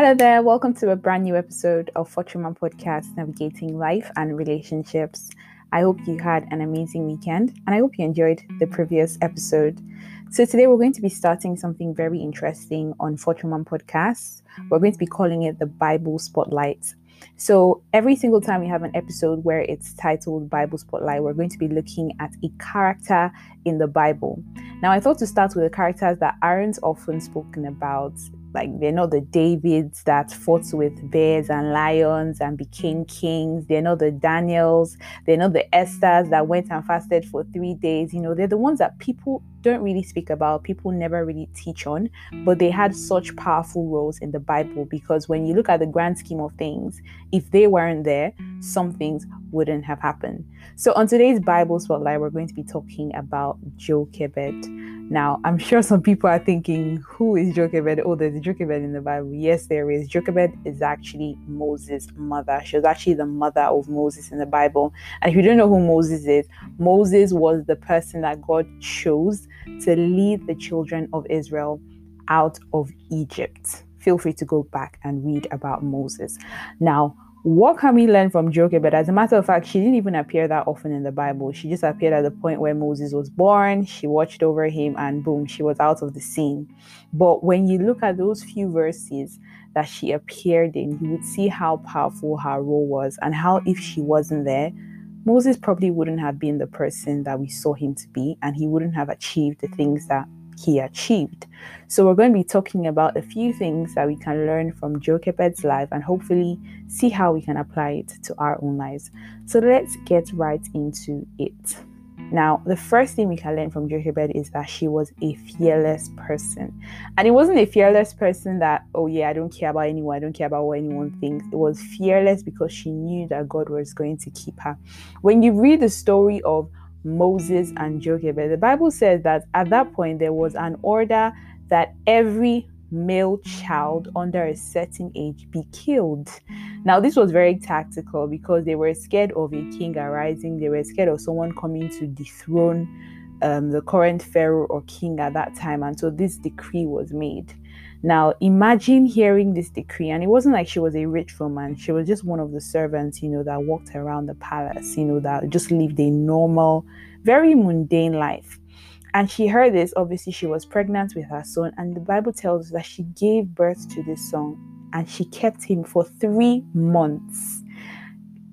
Hello there, welcome to a brand new episode of Fortune Man Podcast Navigating Life and Relationships. I hope you had an amazing weekend and I hope you enjoyed the previous episode. So, today we're going to be starting something very interesting on Fortune One Podcast. We're going to be calling it the Bible Spotlight. So, every single time we have an episode where it's titled Bible Spotlight, we're going to be looking at a character in the Bible. Now, I thought to start with the characters that aren't often spoken about like they're not the Davids that fought with bears and lions and became kings. They're not the Daniels. They're not the Esthers that went and fasted for three days. You know, they're the ones that people don't really speak about, people never really teach on, but they had such powerful roles in the Bible because when you look at the grand scheme of things, if they weren't there, some things wouldn't have happened. So on today's Bible spotlight, we're going to be talking about Jochebed. Now, I'm sure some people are thinking, who is Jochebed? Oh, there's Jochebed in the Bible. Yes, there is. Jochebed is actually Moses' mother. She was actually the mother of Moses in the Bible. And if you don't know who Moses is, Moses was the person that God chose to lead the children of Israel out of Egypt. Feel free to go back and read about Moses. Now, what can we learn from Jochebed? As a matter of fact, she didn't even appear that often in the Bible. She just appeared at the point where Moses was born. She watched over him, and boom, she was out of the scene. But when you look at those few verses that she appeared in, you would see how powerful her role was, and how if she wasn't there, Moses probably wouldn't have been the person that we saw him to be, and he wouldn't have achieved the things that he achieved. So, we're going to be talking about a few things that we can learn from Jochebed's life and hopefully see how we can apply it to our own lives. So, let's get right into it. Now, the first thing we can learn from Jochebed is that she was a fearless person. And it wasn't a fearless person that, oh, yeah, I don't care about anyone, I don't care about what anyone thinks. It was fearless because she knew that God was going to keep her. When you read the story of Moses and Jochebed. The Bible says that at that point there was an order that every male child under a certain age be killed. Now, this was very tactical because they were scared of a king arising, they were scared of someone coming to dethrone um, the current pharaoh or king at that time, and so this decree was made. Now, imagine hearing this decree, and it wasn't like she was a rich woman. She was just one of the servants, you know, that walked around the palace, you know, that just lived a normal, very mundane life. And she heard this. Obviously, she was pregnant with her son, and the Bible tells us that she gave birth to this son and she kept him for three months.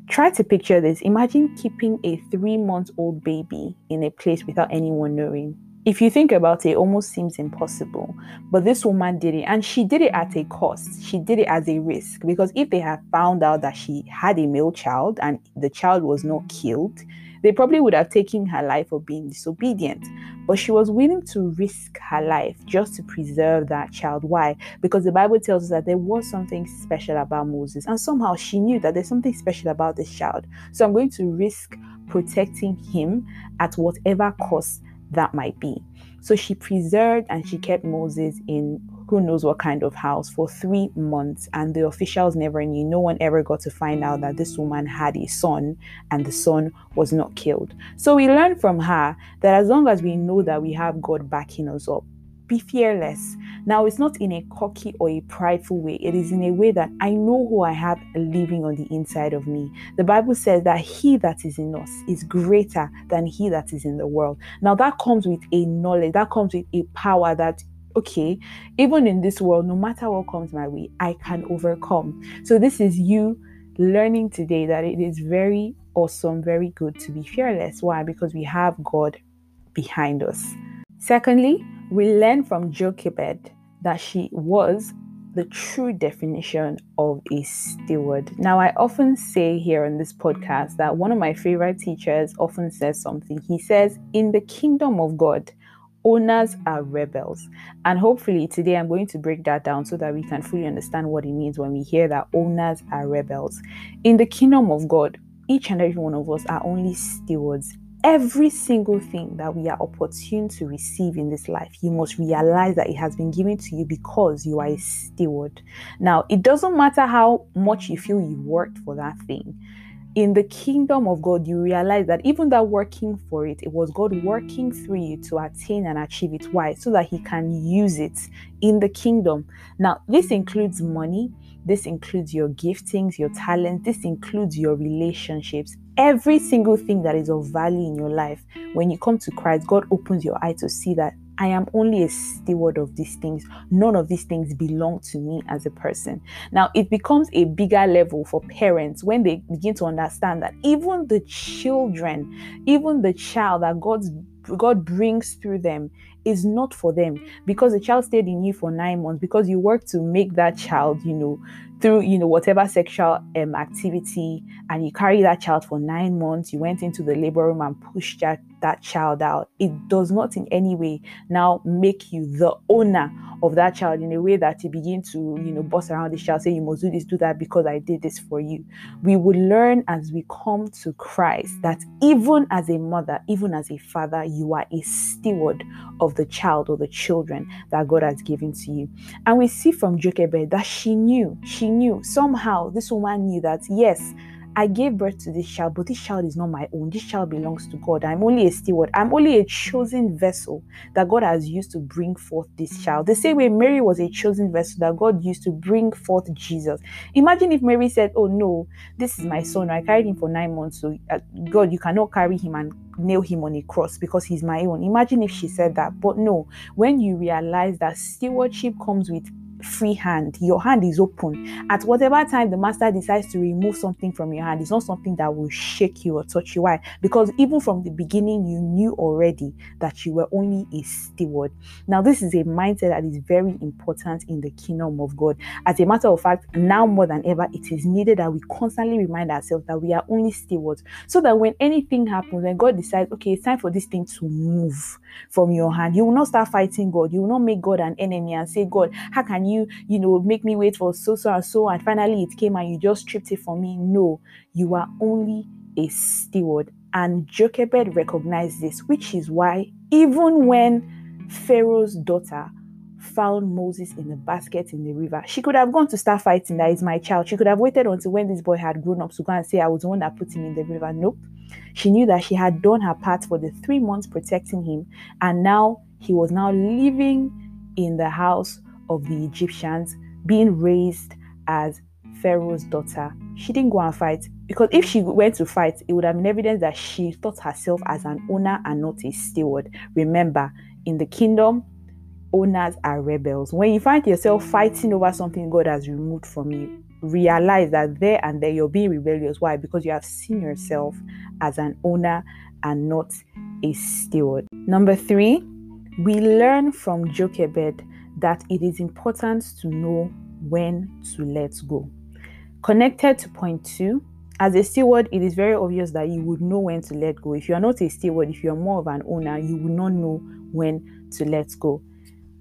Try to picture this. Imagine keeping a three month old baby in a place without anyone knowing if you think about it, it almost seems impossible. But this woman did it, and she did it at a cost. She did it as a risk because if they had found out that she had a male child and the child was not killed, they probably would have taken her life for being disobedient. But she was willing to risk her life just to preserve that child. Why? Because the Bible tells us that there was something special about Moses, and somehow she knew that there's something special about this child. So I'm going to risk protecting him at whatever cost that might be. So she preserved and she kept mm. Moses in who knows what kind of house for three months, and the officials never knew. No one ever got to find out that this woman had a son and the son was not killed. So we learn from her that as long as we know that we have God backing us up, be fearless. Now, it's not in a cocky or a prideful way, it is in a way that I know who I have living on the inside of me. The Bible says that he that is in us is greater than he that is in the world. Now, that comes with a knowledge, that comes with a power that okay, even in this world, no matter what comes my way, I can overcome. So, this is you learning today that it is very awesome, very good to be fearless. Why? Because we have God behind us. Secondly, we learn from Jochebed that she was the true definition of a steward. Now, I often say here on this podcast that one of my favorite teachers often says something. He says, In the kingdom of God, owners are rebels. And hopefully, today I'm going to break that down so that we can fully understand what it means when we hear that owners are rebels. In the kingdom of God, each and every one of us are only stewards every single thing that we are opportune to receive in this life, you must realize that it has been given to you because you are a steward. Now, it doesn't matter how much you feel you worked for that thing. in the kingdom of God, you realize that even that working for it, it was God working through you to attain and achieve it. Why? So that He can use it in the kingdom. Now, this includes money, this includes your giftings, your talents, this includes your relationships. Every single thing that is of value in your life, when you come to Christ, God opens your eye to see that I am only a steward of these things. None of these things belong to me as a person. Now, it becomes a bigger level for parents when they begin to understand that even the children, even the child that God's God brings through them is not for them because the child stayed in you for nine months because you worked to make that child, you know, through you know whatever sexual um, activity and you carry that child for nine months you went into the labor room and pushed that, that child out. It does not in any way now make you the owner of that child in a way that you begin to you know boss around the child say you must do this do that because i did this for you. We will learn as we come to christ that even as a mother even as a father you are a steward of the child or the children that god has given to you. And we see from jochebed that she knew she she knew. Somehow this woman knew that yes I gave birth to this child, but this child is not my own. This child belongs to God. I'm only a steward. I'm only a chosen vessel that God has used to bring forth this child. The same way Mary was a chosen vessel that God used to bring forth Jesus. Imagine if Mary said, Oh no, this is my son. I carried him for nine months. So, uh, God, you cannot carry him and nail him on a cross because he's my own. Imagine if she said that. But no, when you realize that stewardship comes with free hand. Your hand is open. At whatever time the master decides to remove something from your hand, it's not something that will shake you or touch you. Why? Because even from the beginning, you knew already that you were only a steward. Now, this is a mindset that is very important in the kingdom of God. As a matter of fact, now more than ever, it is needed that we constantly remind ourselves that we are only stewards. So that when anything happens, when God decides, okay, it's time for this thing to move from your hand, you will not start fighting God. You will not make God an enemy and say, God, how can you? you, know, make me wait for so, so, and so, and finally it came and you just stripped it from me. No, you are only a steward. And Jochebed recognized this, which is why even when Pharaoh's daughter found Moses in the basket in the river. She could have gone to start fighting that is my child. She could have waited until when this boy had grown up to go and say, I was the one that put him in the river. Nope. She knew that she had done her part for the three months protecting him, and now he was now living in the house of the Egyptians, being raised as Pharaoh's daughter. She didn't go and fight because if she went to fight, it would have been evidence that she thought herself as an owner and not a steward. Remember, in the kingdom, owners are rebels. When you find yourself fighting over something God has removed from you, realize that there and there you're being rebellious. Why? Because you have seen yourself as an owner and not a steward. Number three, we learn from Jochebed that it is important to know when to let go. Connected to point two, as a steward, it is very obvious that you would know when to let go. If you are not a steward, if you're more of an owner, you will not know when to let go.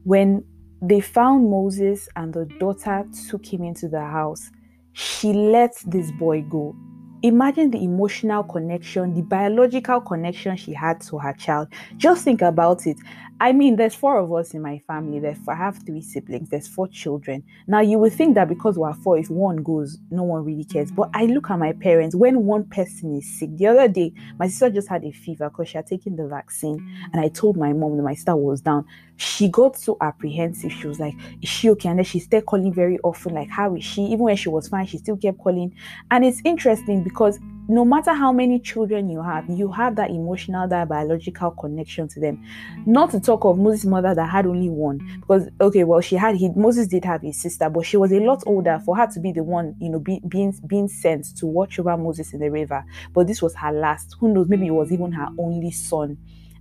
When they found Moses and the daughter took him into the house, she let this boy go. Imagine the emotional connection, the biological connection she had to her child. Just think about it. I mean, there's four of us in my family. There's I have three siblings. There's four children. Now you would think that because we're four, if one goes, no one really cares. But I look at my parents. When one person is sick, the other day my sister just had a fever because she had taken the vaccine, and I told my mom that my sister was down. She got so apprehensive. She was like, "Is she okay?" And then she started calling very often, like, "How is she?" Even when she was fine, she still kept calling. And it's interesting because no matter how many children you have, you have that emotional, that biological connection to them. Not to talk of Moses' mother that had only one, because okay, well, she had he Moses did have a sister, but she was a lot older for her to be the one, you know, be, being being sent to watch over Moses in the river. But this was her last. Who knows? Maybe it was even her only son,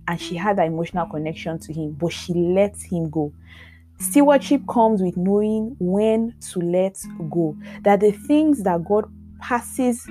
and she had that emotional connection to him, but she let him go. Mm. Stewardship comes with knowing when to let go. That the things that God passes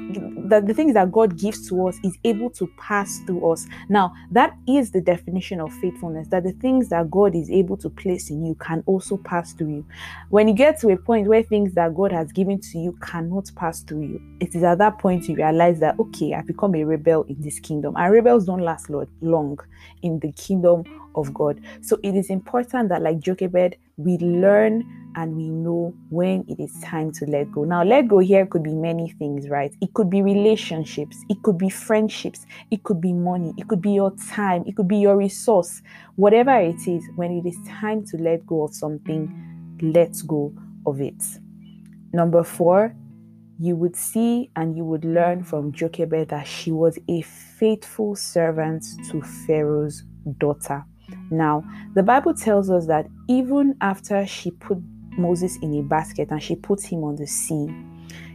that the things that God gives to us is able to pass through us. Now, that is the definition of faithfulness that the things that God is able to place in you can also pass through you. When you get to a point where things that God has given to you cannot pass through you, it is at that point you realize that okay, I've become a rebel in this kingdom. And rebels don't last long in the kingdom of God. So it is important that, like Jochebed, we learn and we know when it is time to let go. Now, let go here could be many things, right? It could be relationships, it could be friendships, it could be money, it could be your time, it could be your resource. Whatever it is, when it is time to let go of something, let go of it. Number four, you would see and you would learn from Jochebed that she was a faithful servant to Pharaoh's daughter. Now, the Bible tells us that even after she put Moses in a basket and she put him on the sea,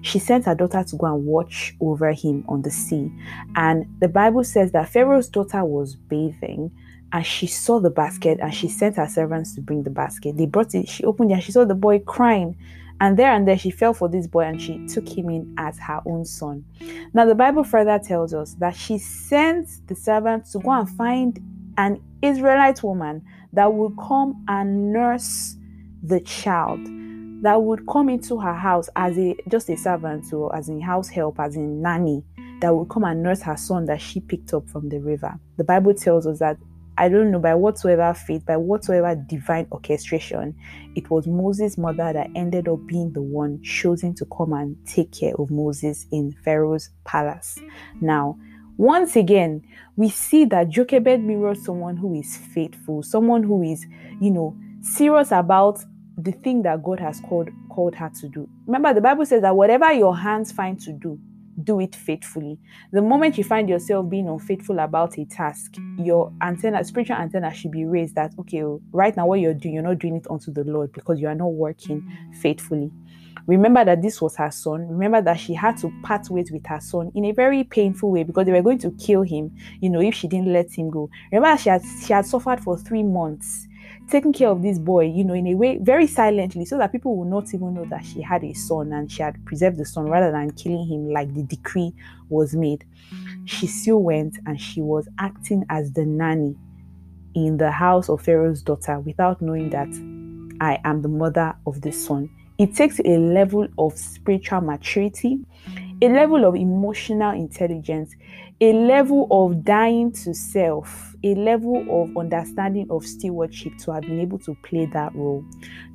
she sent her daughter to go and watch over him on the sea. And the Bible says that Pharaoh's daughter was bathing and she saw the basket and she sent her servants to bring the basket. They brought it, she opened it and she saw the boy crying. And there and there she fell for this boy and she took him in as her own son. Now, the Bible further tells us that she sent the servants to go and find an Israelite woman that would come and nurse the child, that would come into her house as a just a servant or as a house help, as a nanny, that would come and nurse her son that she picked up from the river. The Bible tells us that I don't know by whatsoever faith, by whatsoever divine orchestration, it was Moses' mother that ended up being the one chosen to come and take care of Moses in Pharaoh's palace. Now, once again, we see that Jochebed mirrors someone who is faithful, someone who is, you know, serious about the thing that God has called called her to do. Remember, the Bible says that whatever your hands find to do, do it faithfully. The moment you find yourself being unfaithful about a task, your antenna, spiritual antenna should be raised that okay, right now what you're doing, you're not doing it unto the Lord because you are not working faithfully. Remember that this was her son. Remember that she had to part ways with her son in a very painful way because they were going to kill him, you know, if she didn't let him go. Remember she had she had suffered for three months taking care of this boy, you know, in a way very silently, so that people will not even know that she had a son and she had preserved the son rather than killing him like the decree was made. She still went and she was acting as the nanny in the house of Pharaoh's daughter without knowing that I am the mother of the son. It takes a level of spiritual maturity, a level of emotional intelligence, a level of dying to self, a level of understanding of stewardship to have been able to play that role.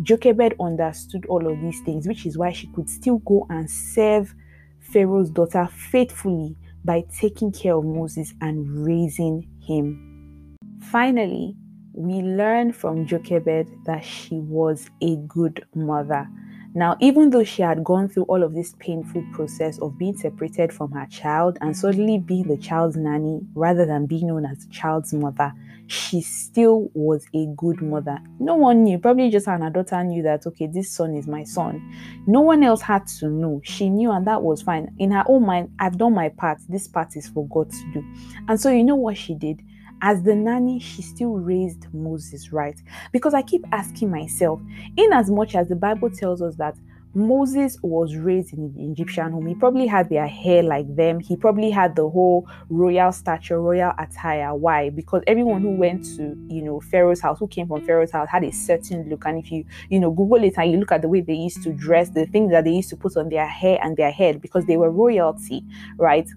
Jochebed understood all of these things, which is why she could still go and serve Pharaoh's daughter faithfully by taking care of Moses and raising him. Finally, we learn from Jochebed that she was a good mother. Now, even though she had gone through all of this painful process of being separated from her child and suddenly being the child's nanny rather than being known as the child's mother, she still was a good mother. No one knew, probably just her and her daughter knew that, okay, this son is my son. No one else had to know. She knew, and that was fine. In her own mind, I've done my part. This part is for God to do. And so, you know what she did? As the nanny, she still raised Moses, right? Because I keep asking myself, in as much as the Bible tells us that Moses was raised in the Egyptian home. He probably had their hair like them. He probably had the whole royal stature, royal attire. Why? Because everyone who went to, you know, Pharaoh's house, who came from Pharaoh's house, had a certain look. And if you, you know, Google it and you look at the way they used to dress, the things that they used to put on their hair and their head, because they were royalty, right?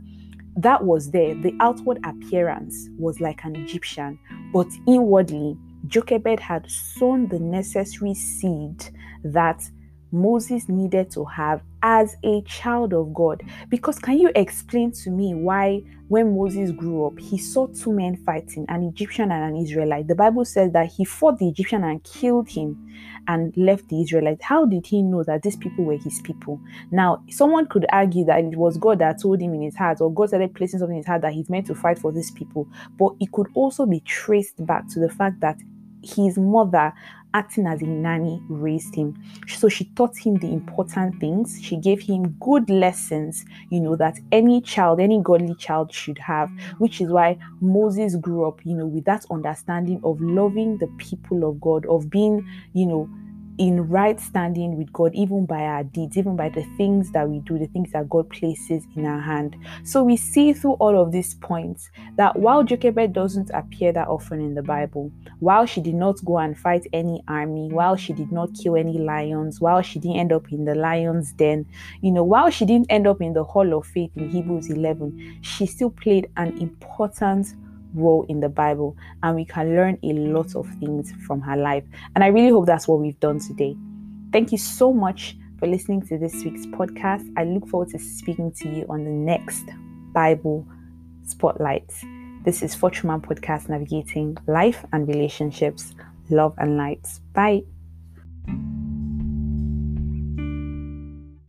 That was there. The outward appearance was like an Egyptian, but inwardly, Jochebed had sown the necessary seed that Moses needed to have as a child of God. Because can you explain to me why, when Moses grew up, he saw two men fighting, an Egyptian and an Israelite? The Bible says that he fought the Egyptian and killed him and left the Israelite. How did he know that these people were his people? Now, someone could argue that it was God that told him in his heart, or God started placing something in his heart that he's meant to fight for these people. But it could also be traced back to the fact that his mother acting as a nanny raised him. So she taught him the important things. She gave him good lessons, you know, that any child, any godly child should have, which is why Moses grew up, you know, with that understanding of loving the people of God, of being, you know, in right standing with God, even by our deeds, even by the things that we do, the things that God places in our hand. So we see through all of these points that while Jochebed doesn't appear that often in the Bible, while she did not go and fight any army, while she did not kill any lions, while she didn't end up in the lion's den, you know, while she didn't end up in the hall of faith in Hebrews 11, she still played an important role in the Bible and we can learn a lot of things from her life. And I really hope that's what we've done today. Thank you so much for listening to this week's podcast. I look forward to speaking to you on the next Bible Spotlight. This is Fortune Man Podcast navigating life and relationships, love and light. Bye.